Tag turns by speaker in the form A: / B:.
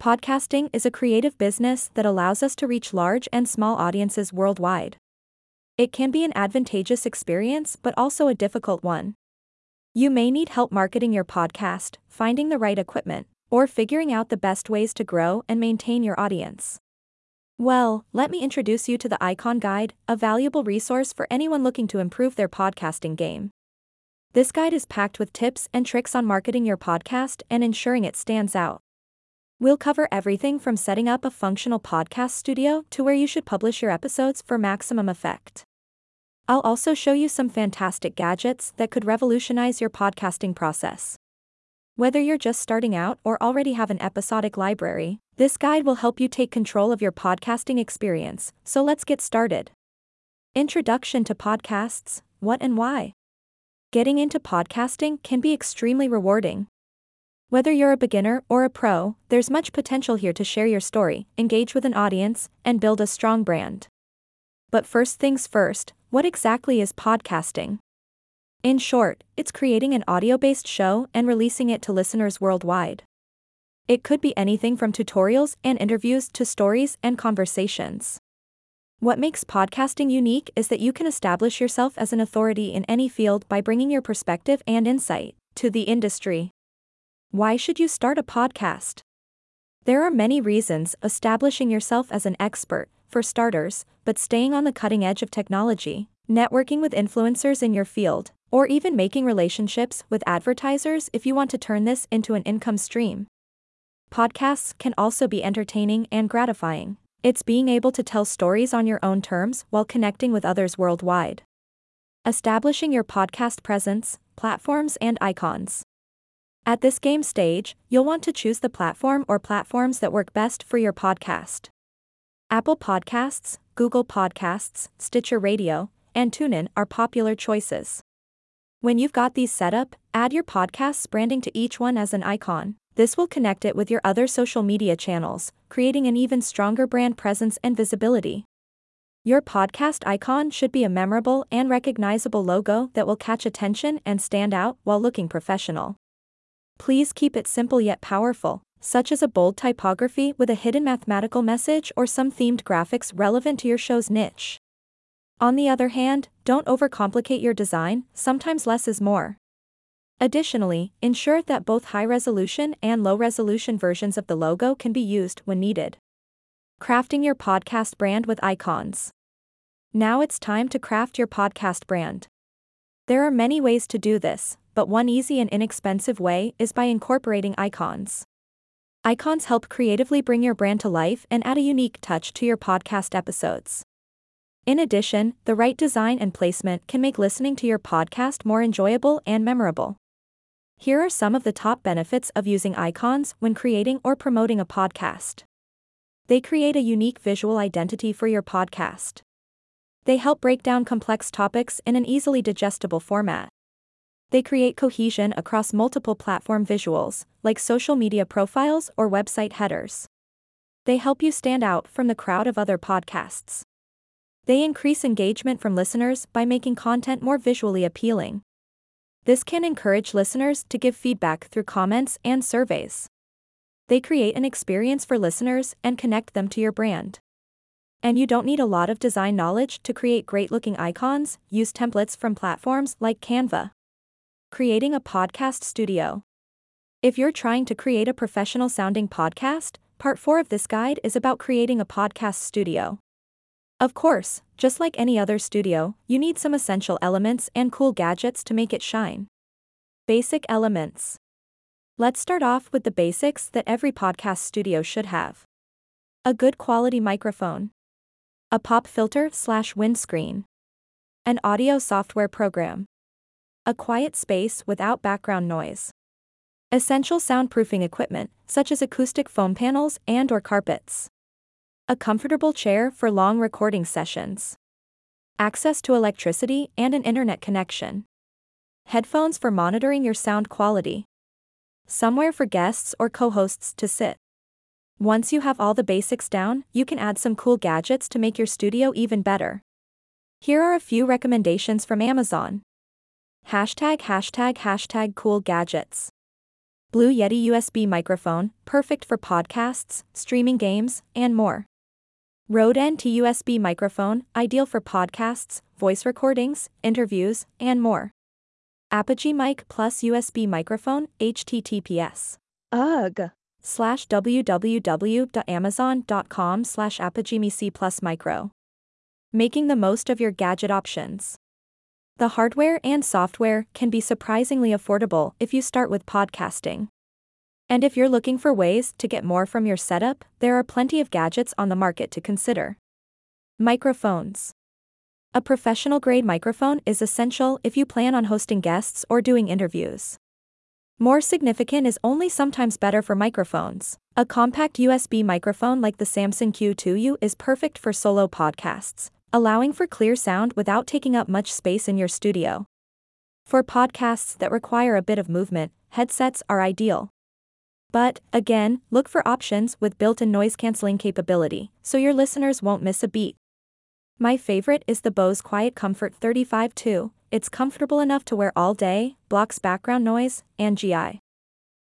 A: Podcasting is a creative business that allows us to reach large and small audiences worldwide. It can be an advantageous experience but also a difficult one. You may need help marketing your podcast, finding the right equipment, or figuring out the best ways to grow and maintain your audience. Well, let me introduce you to the Icon Guide, a valuable resource for anyone looking to improve their podcasting game. This guide is packed with tips and tricks on marketing your podcast and ensuring it stands out. We'll cover everything from setting up a functional podcast studio to where you should publish your episodes for maximum effect. I'll also show you some fantastic gadgets that could revolutionize your podcasting process. Whether you're just starting out or already have an episodic library, this guide will help you take control of your podcasting experience, so let's get started. Introduction to Podcasts What and Why? Getting into podcasting can be extremely rewarding. Whether you're a beginner or a pro, there's much potential here to share your story, engage with an audience, and build a strong brand. But first things first, what exactly is podcasting? In short, it's creating an audio based show and releasing it to listeners worldwide. It could be anything from tutorials and interviews to stories and conversations. What makes podcasting unique is that you can establish yourself as an authority in any field by bringing your perspective and insight to the industry. Why should you start a podcast? There are many reasons establishing yourself as an expert, for starters, but staying on the cutting edge of technology, networking with influencers in your field, or even making relationships with advertisers if you want to turn this into an income stream. Podcasts can also be entertaining and gratifying. It's being able to tell stories on your own terms while connecting with others worldwide. Establishing your podcast presence, platforms, and icons. At this game stage, you'll want to choose the platform or platforms that work best for your podcast. Apple Podcasts, Google Podcasts, Stitcher Radio, and TuneIn are popular choices. When you've got these set up, add your podcast's branding to each one as an icon. This will connect it with your other social media channels, creating an even stronger brand presence and visibility. Your podcast icon should be a memorable and recognizable logo that will catch attention and stand out while looking professional. Please keep it simple yet powerful, such as a bold typography with a hidden mathematical message or some themed graphics relevant to your show's niche. On the other hand, don't overcomplicate your design, sometimes less is more. Additionally, ensure that both high resolution and low resolution versions of the logo can be used when needed. Crafting your podcast brand with icons. Now it's time to craft your podcast brand. There are many ways to do this, but one easy and inexpensive way is by incorporating icons. Icons help creatively bring your brand to life and add a unique touch to your podcast episodes. In addition, the right design and placement can make listening to your podcast more enjoyable and memorable. Here are some of the top benefits of using icons when creating or promoting a podcast. They create a unique visual identity for your podcast. They help break down complex topics in an easily digestible format. They create cohesion across multiple platform visuals, like social media profiles or website headers. They help you stand out from the crowd of other podcasts. They increase engagement from listeners by making content more visually appealing. This can encourage listeners to give feedback through comments and surveys. They create an experience for listeners and connect them to your brand. And you don't need a lot of design knowledge to create great looking icons, use templates from platforms like Canva. Creating a podcast studio. If you're trying to create a professional sounding podcast, part 4 of this guide is about creating a podcast studio. Of course, just like any other studio, you need some essential elements and cool gadgets to make it shine. Basic elements. Let's start off with the basics that every podcast studio should have. A good quality microphone. A pop filter slash windscreen. An audio software program. A quiet space without background noise. Essential soundproofing equipment, such as acoustic foam panels and or carpets. A comfortable chair for long recording sessions. Access to electricity and an internet connection. Headphones for monitoring your sound quality. Somewhere for guests or co-hosts to sit. Once you have all the basics down, you can add some cool gadgets to make your studio even better. Here are a few recommendations from Amazon. Hashtag hashtag hashtag cool gadgets. Blue Yeti USB microphone, perfect for podcasts, streaming games, and more. Rode NT USB microphone, ideal for podcasts, voice recordings, interviews, and more. Apogee Mic Plus USB microphone, HTTPS.
B: Ugh.
A: Slash www.amazon.com slash C plus micro. Making the most of your gadget options. The hardware and software can be surprisingly affordable if you start with podcasting. And if you're looking for ways to get more from your setup, there are plenty of gadgets on the market to consider. Microphones. A professional grade microphone is essential if you plan on hosting guests or doing interviews. More significant is only sometimes better for microphones. A compact USB microphone like the Samson Q2U is perfect for solo podcasts, allowing for clear sound without taking up much space in your studio. For podcasts that require a bit of movement, headsets are ideal. But, again, look for options with built in noise cancelling capability, so your listeners won't miss a beat. My favorite is the Bose Quiet Comfort 35 2. It's comfortable enough to wear all day, blocks background noise, and GI.